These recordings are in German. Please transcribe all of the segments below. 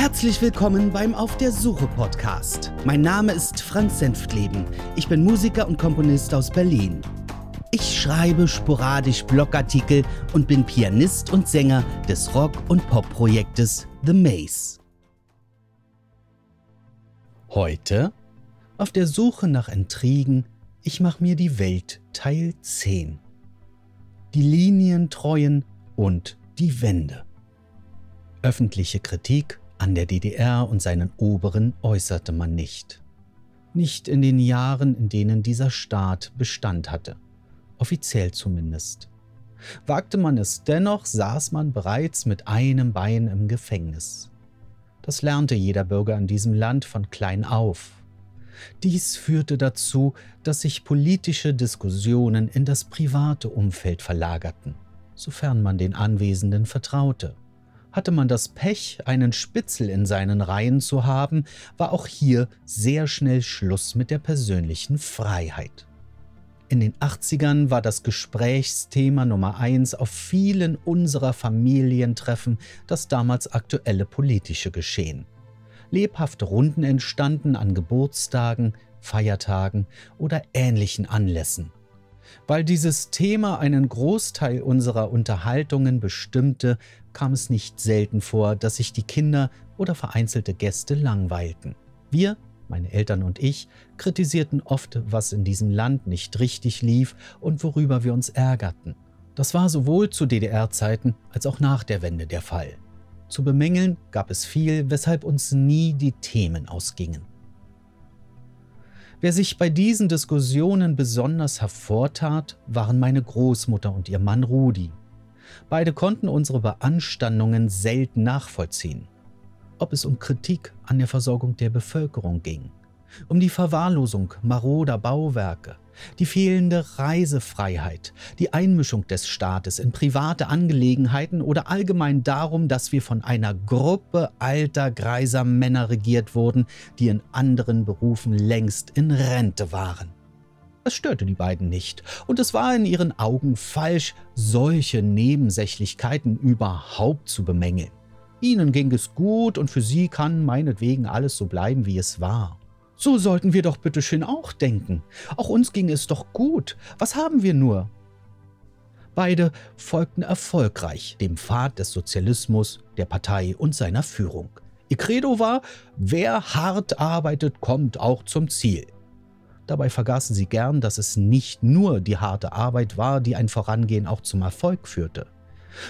Herzlich willkommen beim Auf der Suche Podcast. Mein Name ist Franz Senftleben. Ich bin Musiker und Komponist aus Berlin. Ich schreibe sporadisch Blogartikel und bin Pianist und Sänger des Rock- und Pop-Projektes The Maze. Heute auf der Suche nach Intrigen, ich mach mir die Welt Teil 10. Die Linientreuen und die Wende. Öffentliche Kritik an der DDR und seinen Oberen äußerte man nicht. Nicht in den Jahren, in denen dieser Staat Bestand hatte. Offiziell zumindest. Wagte man es dennoch, saß man bereits mit einem Bein im Gefängnis. Das lernte jeder Bürger in diesem Land von klein auf. Dies führte dazu, dass sich politische Diskussionen in das private Umfeld verlagerten, sofern man den Anwesenden vertraute. Hatte man das Pech, einen Spitzel in seinen Reihen zu haben, war auch hier sehr schnell Schluss mit der persönlichen Freiheit. In den 80ern war das Gesprächsthema Nummer eins auf vielen unserer Familientreffen das damals aktuelle politische Geschehen. Lebhafte Runden entstanden an Geburtstagen, Feiertagen oder ähnlichen Anlässen. Weil dieses Thema einen Großteil unserer Unterhaltungen bestimmte, kam es nicht selten vor, dass sich die Kinder oder vereinzelte Gäste langweilten. Wir, meine Eltern und ich, kritisierten oft, was in diesem Land nicht richtig lief und worüber wir uns ärgerten. Das war sowohl zu DDR-Zeiten als auch nach der Wende der Fall. Zu bemängeln gab es viel, weshalb uns nie die Themen ausgingen. Wer sich bei diesen Diskussionen besonders hervortat, waren meine Großmutter und ihr Mann Rudi. Beide konnten unsere Beanstandungen selten nachvollziehen. Ob es um Kritik an der Versorgung der Bevölkerung ging, um die Verwahrlosung maroder Bauwerke, die fehlende Reisefreiheit, die Einmischung des Staates in private Angelegenheiten oder allgemein darum, dass wir von einer Gruppe alter, greiser Männer regiert wurden, die in anderen Berufen längst in Rente waren. Es störte die beiden nicht, und es war in ihren Augen falsch, solche Nebensächlichkeiten überhaupt zu bemängeln. Ihnen ging es gut und für sie kann meinetwegen alles so bleiben, wie es war. So sollten wir doch bitteschön auch denken. Auch uns ging es doch gut. Was haben wir nur? Beide folgten erfolgreich dem Pfad des Sozialismus, der Partei und seiner Führung. Ihr Credo war, wer hart arbeitet, kommt auch zum Ziel. Dabei vergaßen sie gern, dass es nicht nur die harte Arbeit war, die ein Vorangehen auch zum Erfolg führte,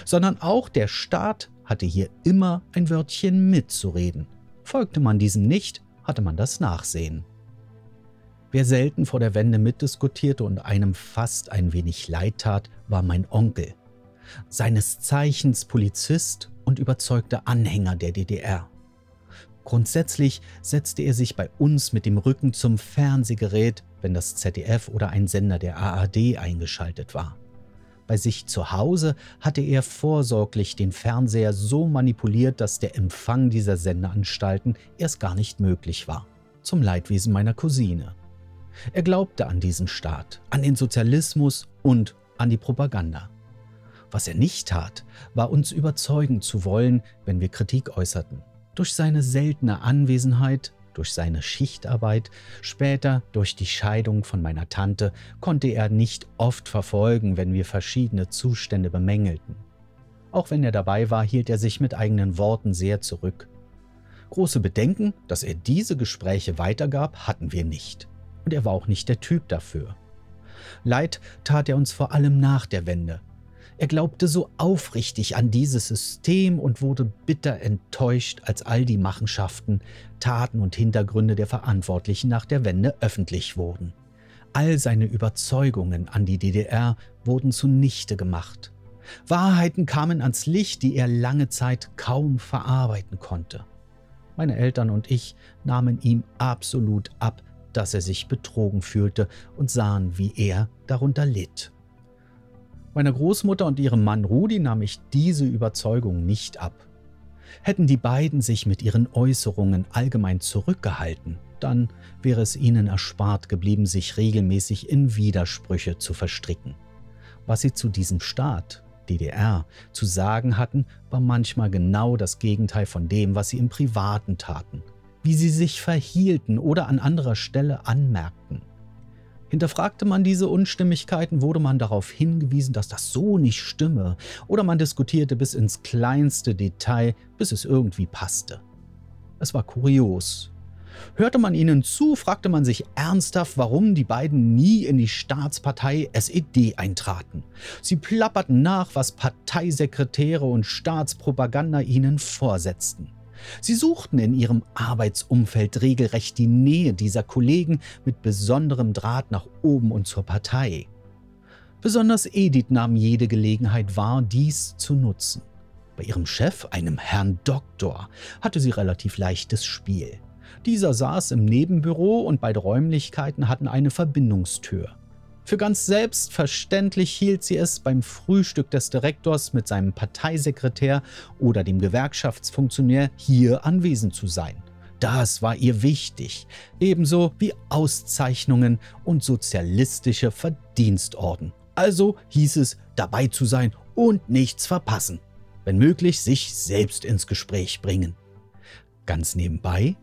sondern auch der Staat hatte hier immer ein Wörtchen mitzureden. Folgte man diesem nicht, hatte man das Nachsehen. Wer selten vor der Wende mitdiskutierte und einem fast ein wenig leid tat, war mein Onkel. Seines Zeichens Polizist und überzeugter Anhänger der DDR. Grundsätzlich setzte er sich bei uns mit dem Rücken zum Fernsehgerät, wenn das ZDF oder ein Sender der ARD eingeschaltet war. Bei sich zu Hause hatte er vorsorglich den Fernseher so manipuliert, dass der Empfang dieser Sendeanstalten erst gar nicht möglich war. Zum Leidwesen meiner Cousine. Er glaubte an diesen Staat, an den Sozialismus und an die Propaganda. Was er nicht tat, war uns überzeugen zu wollen, wenn wir Kritik äußerten. Durch seine seltene Anwesenheit durch seine Schichtarbeit, später durch die Scheidung von meiner Tante, konnte er nicht oft verfolgen, wenn wir verschiedene Zustände bemängelten. Auch wenn er dabei war, hielt er sich mit eigenen Worten sehr zurück. Große Bedenken, dass er diese Gespräche weitergab, hatten wir nicht. Und er war auch nicht der Typ dafür. Leid tat er uns vor allem nach der Wende, er glaubte so aufrichtig an dieses System und wurde bitter enttäuscht, als all die Machenschaften, Taten und Hintergründe der Verantwortlichen nach der Wende öffentlich wurden. All seine Überzeugungen an die DDR wurden zunichte gemacht. Wahrheiten kamen ans Licht, die er lange Zeit kaum verarbeiten konnte. Meine Eltern und ich nahmen ihm absolut ab, dass er sich betrogen fühlte und sahen, wie er darunter litt. Meiner Großmutter und ihrem Mann Rudi nahm ich diese Überzeugung nicht ab. Hätten die beiden sich mit ihren Äußerungen allgemein zurückgehalten, dann wäre es ihnen erspart geblieben, sich regelmäßig in Widersprüche zu verstricken. Was sie zu diesem Staat DDR zu sagen hatten, war manchmal genau das Gegenteil von dem, was sie im Privaten taten, wie sie sich verhielten oder an anderer Stelle anmerkten. Hinterfragte man diese Unstimmigkeiten, wurde man darauf hingewiesen, dass das so nicht stimme, oder man diskutierte bis ins kleinste Detail, bis es irgendwie passte. Es war kurios. Hörte man ihnen zu, fragte man sich ernsthaft, warum die beiden nie in die Staatspartei SED eintraten. Sie plapperten nach, was Parteisekretäre und Staatspropaganda ihnen vorsetzten. Sie suchten in ihrem Arbeitsumfeld regelrecht die Nähe dieser Kollegen mit besonderem Draht nach oben und zur Partei. Besonders Edith nahm jede Gelegenheit wahr, dies zu nutzen. Bei ihrem Chef, einem Herrn Doktor, hatte sie relativ leichtes Spiel. Dieser saß im Nebenbüro und beide Räumlichkeiten hatten eine Verbindungstür. Für ganz selbstverständlich hielt sie es, beim Frühstück des Direktors mit seinem Parteisekretär oder dem Gewerkschaftsfunktionär hier anwesend zu sein. Das war ihr wichtig, ebenso wie Auszeichnungen und sozialistische Verdienstorden. Also hieß es, dabei zu sein und nichts verpassen. Wenn möglich, sich selbst ins Gespräch bringen. Ganz nebenbei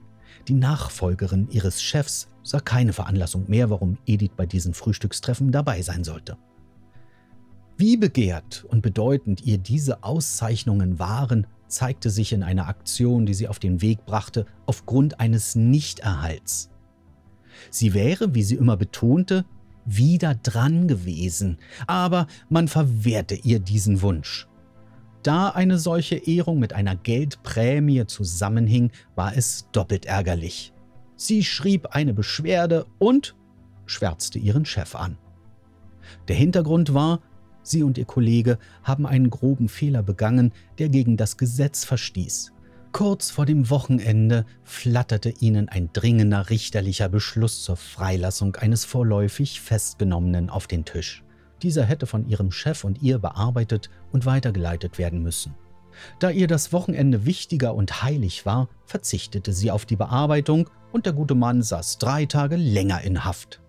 die Nachfolgerin ihres Chefs sah keine Veranlassung mehr, warum Edith bei diesen Frühstückstreffen dabei sein sollte. Wie begehrt und bedeutend ihr diese Auszeichnungen waren, zeigte sich in einer Aktion, die sie auf den Weg brachte, aufgrund eines Nichterhalts. Sie wäre, wie sie immer betonte, wieder dran gewesen, aber man verwehrte ihr diesen Wunsch. Da eine solche Ehrung mit einer Geldprämie zusammenhing, war es doppelt ärgerlich. Sie schrieb eine Beschwerde und schwärzte ihren Chef an. Der Hintergrund war, sie und ihr Kollege haben einen groben Fehler begangen, der gegen das Gesetz verstieß. Kurz vor dem Wochenende flatterte ihnen ein dringender richterlicher Beschluss zur Freilassung eines vorläufig Festgenommenen auf den Tisch. Dieser hätte von ihrem Chef und ihr bearbeitet und weitergeleitet werden müssen. Da ihr das Wochenende wichtiger und heilig war, verzichtete sie auf die Bearbeitung und der gute Mann saß drei Tage länger in Haft.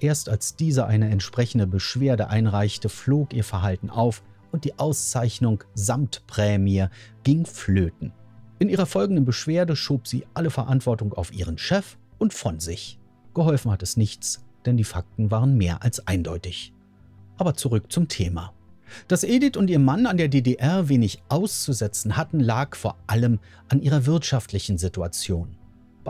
Erst als dieser eine entsprechende Beschwerde einreichte, flog ihr Verhalten auf und die Auszeichnung samt Prämie ging flöten. In ihrer folgenden Beschwerde schob sie alle Verantwortung auf ihren Chef und von sich. Geholfen hat es nichts, denn die Fakten waren mehr als eindeutig. Aber zurück zum Thema. Dass Edith und ihr Mann an der DDR wenig auszusetzen hatten, lag vor allem an ihrer wirtschaftlichen Situation.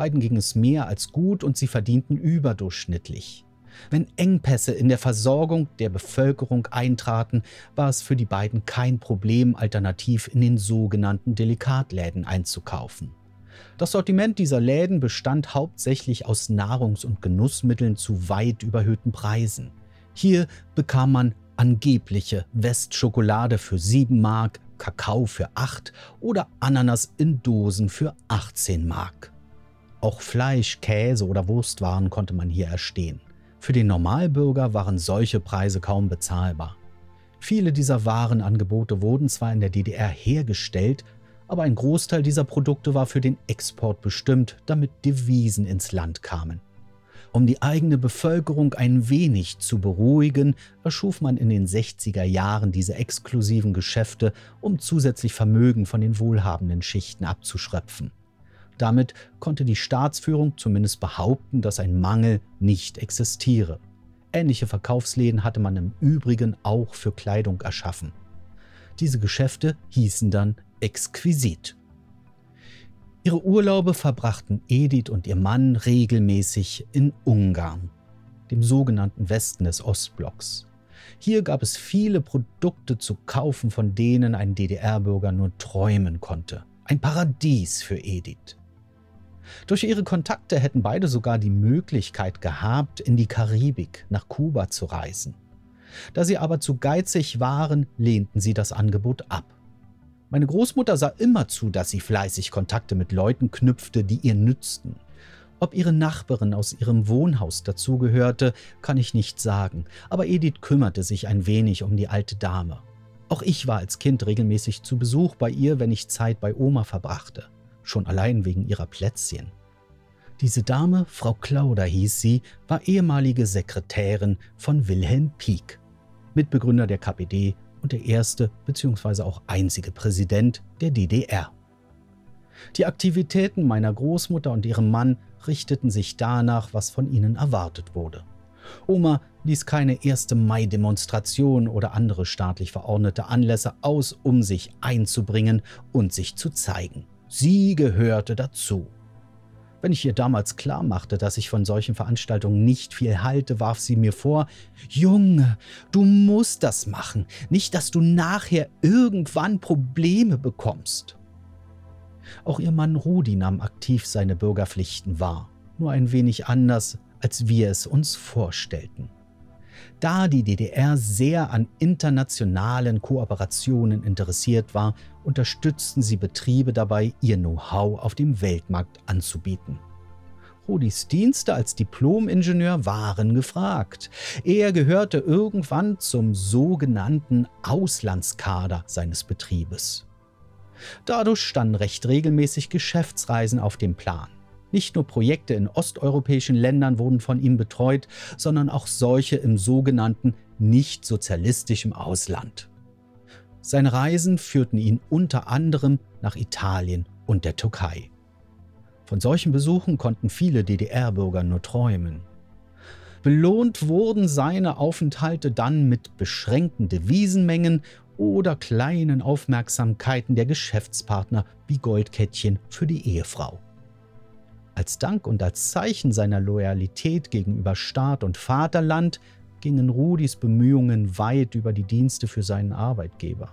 Beiden ging es mehr als gut und sie verdienten überdurchschnittlich. Wenn Engpässe in der Versorgung der Bevölkerung eintraten, war es für die beiden kein Problem, alternativ in den sogenannten Delikatläden einzukaufen. Das Sortiment dieser Läden bestand hauptsächlich aus Nahrungs- und Genussmitteln zu weit überhöhten Preisen. Hier bekam man angebliche Westschokolade für 7 Mark, Kakao für 8 oder Ananas in Dosen für 18 Mark. Auch Fleisch, Käse oder Wurstwaren konnte man hier erstehen. Für den Normalbürger waren solche Preise kaum bezahlbar. Viele dieser Warenangebote wurden zwar in der DDR hergestellt, aber ein Großteil dieser Produkte war für den Export bestimmt, damit Devisen ins Land kamen. Um die eigene Bevölkerung ein wenig zu beruhigen, erschuf man in den 60er Jahren diese exklusiven Geschäfte, um zusätzlich Vermögen von den wohlhabenden Schichten abzuschröpfen. Damit konnte die Staatsführung zumindest behaupten, dass ein Mangel nicht existiere. Ähnliche Verkaufsläden hatte man im Übrigen auch für Kleidung erschaffen. Diese Geschäfte hießen dann exquisit. Ihre Urlaube verbrachten Edith und ihr Mann regelmäßig in Ungarn, dem sogenannten Westen des Ostblocks. Hier gab es viele Produkte zu kaufen, von denen ein DDR-Bürger nur träumen konnte. Ein Paradies für Edith. Durch ihre Kontakte hätten beide sogar die Möglichkeit gehabt, in die Karibik nach Kuba zu reisen. Da sie aber zu geizig waren, lehnten sie das Angebot ab. Meine Großmutter sah immer zu, dass sie fleißig Kontakte mit Leuten knüpfte, die ihr nützten. Ob ihre Nachbarin aus ihrem Wohnhaus dazugehörte, kann ich nicht sagen, aber Edith kümmerte sich ein wenig um die alte Dame. Auch ich war als Kind regelmäßig zu Besuch bei ihr, wenn ich Zeit bei Oma verbrachte, schon allein wegen ihrer Plätzchen. Diese Dame, Frau Clauder hieß sie, war ehemalige Sekretärin von Wilhelm Pieck, Mitbegründer der KPD und der erste bzw. auch einzige Präsident der DDR. Die Aktivitäten meiner Großmutter und ihrem Mann richteten sich danach, was von ihnen erwartet wurde. Oma ließ keine 1. Mai-Demonstration oder andere staatlich verordnete Anlässe aus, um sich einzubringen und sich zu zeigen. Sie gehörte dazu. Wenn ich ihr damals klar machte, dass ich von solchen Veranstaltungen nicht viel halte, warf sie mir vor, Junge, du musst das machen, nicht dass du nachher irgendwann Probleme bekommst. Auch ihr Mann Rudi nahm aktiv seine Bürgerpflichten wahr, nur ein wenig anders, als wir es uns vorstellten. Da die DDR sehr an internationalen Kooperationen interessiert war, unterstützten sie Betriebe dabei, ihr Know-how auf dem Weltmarkt anzubieten. Rudis Dienste als Diplom-Ingenieur waren gefragt. Er gehörte irgendwann zum sogenannten Auslandskader seines Betriebes. Dadurch standen recht regelmäßig Geschäftsreisen auf dem Plan. Nicht nur Projekte in osteuropäischen Ländern wurden von ihm betreut, sondern auch solche im sogenannten nicht sozialistischen Ausland. Seine Reisen führten ihn unter anderem nach Italien und der Türkei. Von solchen Besuchen konnten viele DDR-Bürger nur träumen. Belohnt wurden seine Aufenthalte dann mit beschränkten Devisenmengen oder kleinen Aufmerksamkeiten der Geschäftspartner wie Goldkettchen für die Ehefrau. Als Dank und als Zeichen seiner Loyalität gegenüber Staat und Vaterland gingen Rudis Bemühungen weit über die Dienste für seinen Arbeitgeber.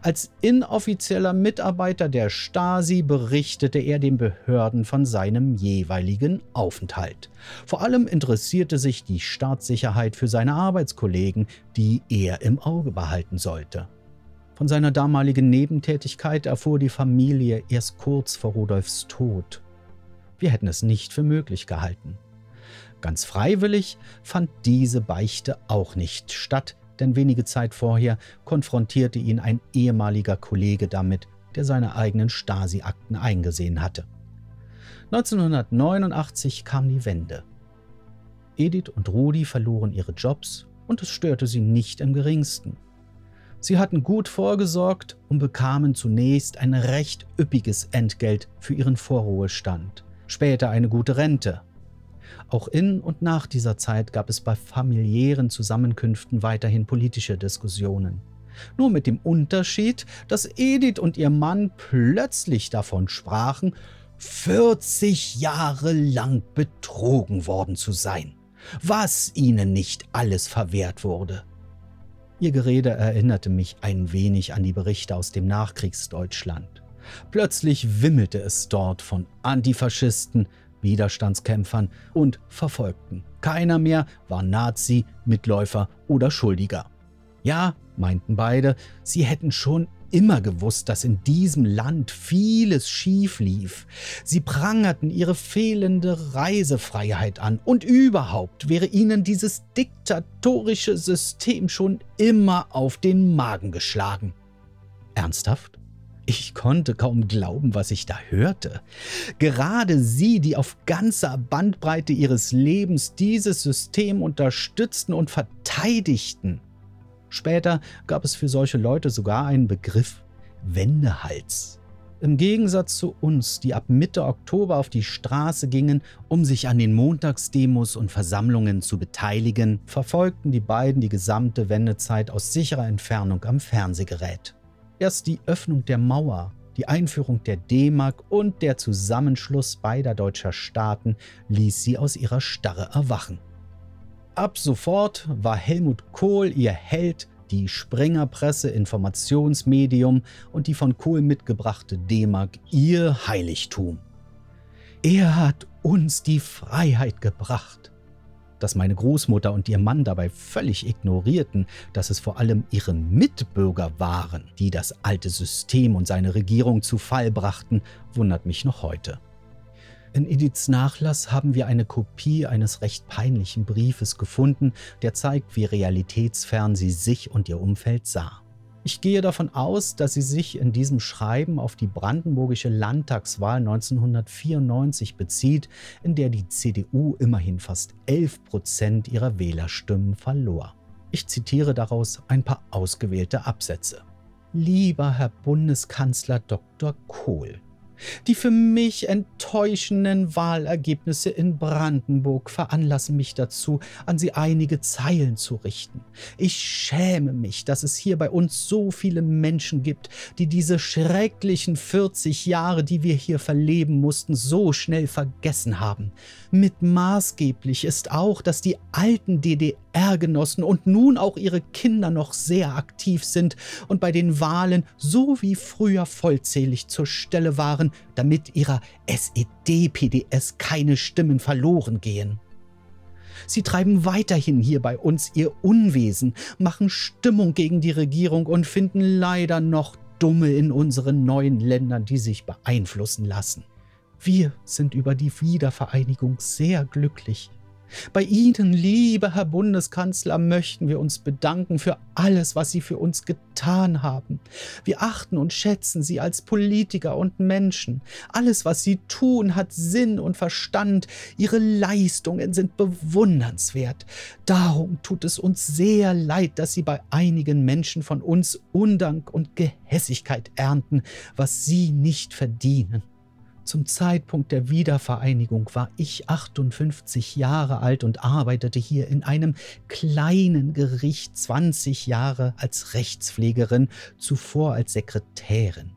Als inoffizieller Mitarbeiter der Stasi berichtete er den Behörden von seinem jeweiligen Aufenthalt. Vor allem interessierte sich die Staatssicherheit für seine Arbeitskollegen, die er im Auge behalten sollte. Von seiner damaligen Nebentätigkeit erfuhr die Familie erst kurz vor Rudolfs Tod. Wir hätten es nicht für möglich gehalten. Ganz freiwillig fand diese Beichte auch nicht statt, denn wenige Zeit vorher konfrontierte ihn ein ehemaliger Kollege damit, der seine eigenen Stasi-Akten eingesehen hatte. 1989 kam die Wende. Edith und Rudi verloren ihre Jobs und es störte sie nicht im geringsten. Sie hatten gut vorgesorgt und bekamen zunächst ein recht üppiges Entgelt für ihren Vorruhestand später eine gute Rente. Auch in und nach dieser Zeit gab es bei familiären Zusammenkünften weiterhin politische Diskussionen. Nur mit dem Unterschied, dass Edith und ihr Mann plötzlich davon sprachen, 40 Jahre lang betrogen worden zu sein, was ihnen nicht alles verwehrt wurde. Ihr Gerede erinnerte mich ein wenig an die Berichte aus dem Nachkriegsdeutschland. Plötzlich wimmelte es dort von Antifaschisten, Widerstandskämpfern und Verfolgten. Keiner mehr war Nazi, Mitläufer oder Schuldiger. Ja, meinten beide, sie hätten schon immer gewusst, dass in diesem Land vieles schief lief. Sie prangerten ihre fehlende Reisefreiheit an und überhaupt wäre ihnen dieses diktatorische System schon immer auf den Magen geschlagen. Ernsthaft? Ich konnte kaum glauben, was ich da hörte. Gerade sie, die auf ganzer Bandbreite ihres Lebens dieses System unterstützten und verteidigten. Später gab es für solche Leute sogar einen Begriff Wendehals. Im Gegensatz zu uns, die ab Mitte Oktober auf die Straße gingen, um sich an den Montagsdemos und Versammlungen zu beteiligen, verfolgten die beiden die gesamte Wendezeit aus sicherer Entfernung am Fernsehgerät. Erst die Öffnung der Mauer, die Einführung der D-Mark und der Zusammenschluss beider deutscher Staaten ließ sie aus ihrer Starre erwachen. Ab sofort war Helmut Kohl ihr Held, die Springerpresse Informationsmedium und die von Kohl mitgebrachte D-Mark ihr Heiligtum. Er hat uns die Freiheit gebracht dass meine Großmutter und ihr Mann dabei völlig ignorierten, dass es vor allem ihre Mitbürger waren, die das alte System und seine Regierung zu Fall brachten, wundert mich noch heute. In Ediths Nachlass haben wir eine Kopie eines recht peinlichen Briefes gefunden, der zeigt, wie realitätsfern sie sich und ihr Umfeld sah. Ich gehe davon aus, dass sie sich in diesem Schreiben auf die brandenburgische Landtagswahl 1994 bezieht, in der die CDU immerhin fast 11 Prozent ihrer Wählerstimmen verlor. Ich zitiere daraus ein paar ausgewählte Absätze. Lieber Herr Bundeskanzler Dr. Kohl, die für mich enttäuschenden Wahlergebnisse in Brandenburg veranlassen mich dazu, an Sie einige Zeilen zu richten. Ich schäme mich, dass es hier bei uns so viele Menschen gibt, die diese schrecklichen 40 Jahre, die wir hier verleben mussten, so schnell vergessen haben. Mit maßgeblich ist auch, dass die alten DDR-Genossen und nun auch ihre Kinder noch sehr aktiv sind und bei den Wahlen so wie früher vollzählig zur Stelle waren, damit ihrer SED-PDS keine Stimmen verloren gehen. Sie treiben weiterhin hier bei uns ihr Unwesen, machen Stimmung gegen die Regierung und finden leider noch Dumme in unseren neuen Ländern, die sich beeinflussen lassen. Wir sind über die Wiedervereinigung sehr glücklich. Bei Ihnen, lieber Herr Bundeskanzler, möchten wir uns bedanken für alles, was Sie für uns getan haben. Wir achten und schätzen Sie als Politiker und Menschen. Alles, was Sie tun, hat Sinn und Verstand. Ihre Leistungen sind bewundernswert. Darum tut es uns sehr leid, dass Sie bei einigen Menschen von uns Undank und Gehässigkeit ernten, was Sie nicht verdienen. Zum Zeitpunkt der Wiedervereinigung war ich 58 Jahre alt und arbeitete hier in einem kleinen Gericht 20 Jahre als Rechtspflegerin, zuvor als Sekretärin.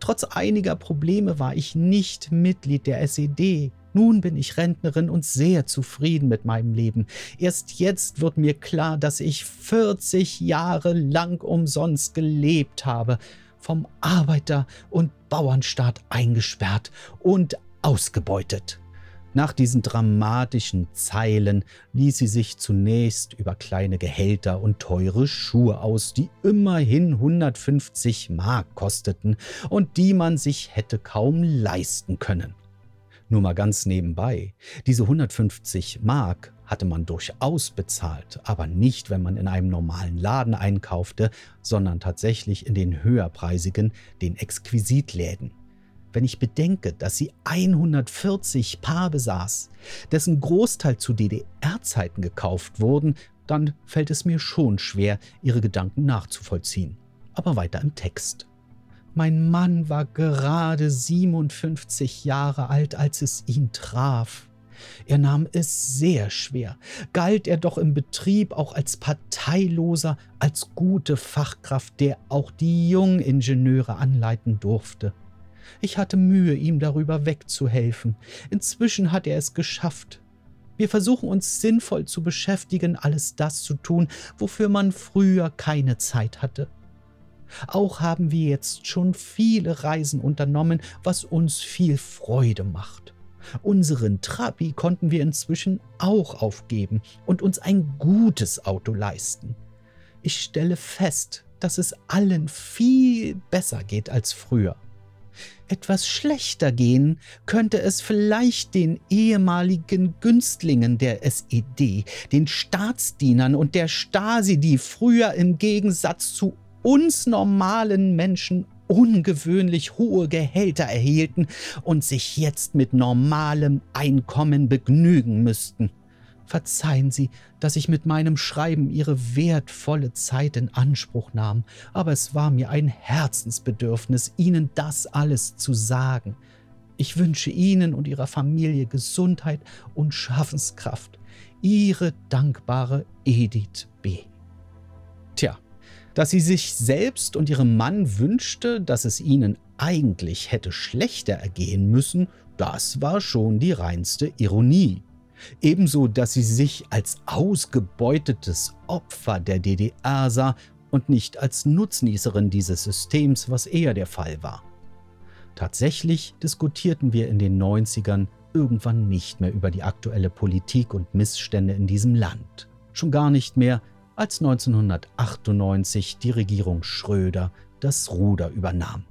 Trotz einiger Probleme war ich nicht Mitglied der SED. Nun bin ich Rentnerin und sehr zufrieden mit meinem Leben. Erst jetzt wird mir klar, dass ich 40 Jahre lang umsonst gelebt habe vom Arbeiter- und Bauernstaat eingesperrt und ausgebeutet. Nach diesen dramatischen Zeilen ließ sie sich zunächst über kleine Gehälter und teure Schuhe aus, die immerhin 150 Mark kosteten und die man sich hätte kaum leisten können. Nur mal ganz nebenbei, diese 150 Mark hatte man durchaus bezahlt, aber nicht, wenn man in einem normalen Laden einkaufte, sondern tatsächlich in den höherpreisigen, den Exquisitläden. Wenn ich bedenke, dass sie 140 Paar besaß, dessen Großteil zu DDR-Zeiten gekauft wurden, dann fällt es mir schon schwer, ihre Gedanken nachzuvollziehen. Aber weiter im Text. Mein Mann war gerade 57 Jahre alt, als es ihn traf. Er nahm es sehr schwer, galt er doch im Betrieb auch als Parteiloser, als gute Fachkraft, der auch die Jungingenieure anleiten durfte. Ich hatte Mühe, ihm darüber wegzuhelfen. Inzwischen hat er es geschafft. Wir versuchen uns sinnvoll zu beschäftigen, alles das zu tun, wofür man früher keine Zeit hatte. Auch haben wir jetzt schon viele Reisen unternommen, was uns viel Freude macht. Unseren Trabi konnten wir inzwischen auch aufgeben und uns ein gutes Auto leisten. Ich stelle fest, dass es allen viel besser geht als früher. Etwas schlechter gehen könnte es vielleicht den ehemaligen Günstlingen der SED, den Staatsdienern und der Stasi, die früher im Gegensatz zu uns normalen Menschen ungewöhnlich hohe Gehälter erhielten und sich jetzt mit normalem Einkommen begnügen müssten. Verzeihen Sie, dass ich mit meinem Schreiben Ihre wertvolle Zeit in Anspruch nahm, aber es war mir ein Herzensbedürfnis, Ihnen das alles zu sagen. Ich wünsche Ihnen und Ihrer Familie Gesundheit und Schaffenskraft. Ihre dankbare Edith B. Tja, dass sie sich selbst und ihrem Mann wünschte, dass es ihnen eigentlich hätte schlechter ergehen müssen, das war schon die reinste Ironie. Ebenso, dass sie sich als ausgebeutetes Opfer der DDR sah und nicht als Nutznießerin dieses Systems, was eher der Fall war. Tatsächlich diskutierten wir in den 90ern irgendwann nicht mehr über die aktuelle Politik und Missstände in diesem Land. Schon gar nicht mehr als 1998 die Regierung Schröder das Ruder übernahm.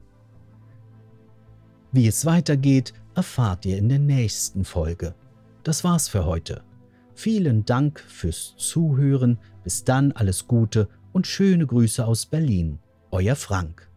Wie es weitergeht, erfahrt ihr in der nächsten Folge. Das war's für heute. Vielen Dank fürs Zuhören. Bis dann alles Gute und schöne Grüße aus Berlin. Euer Frank.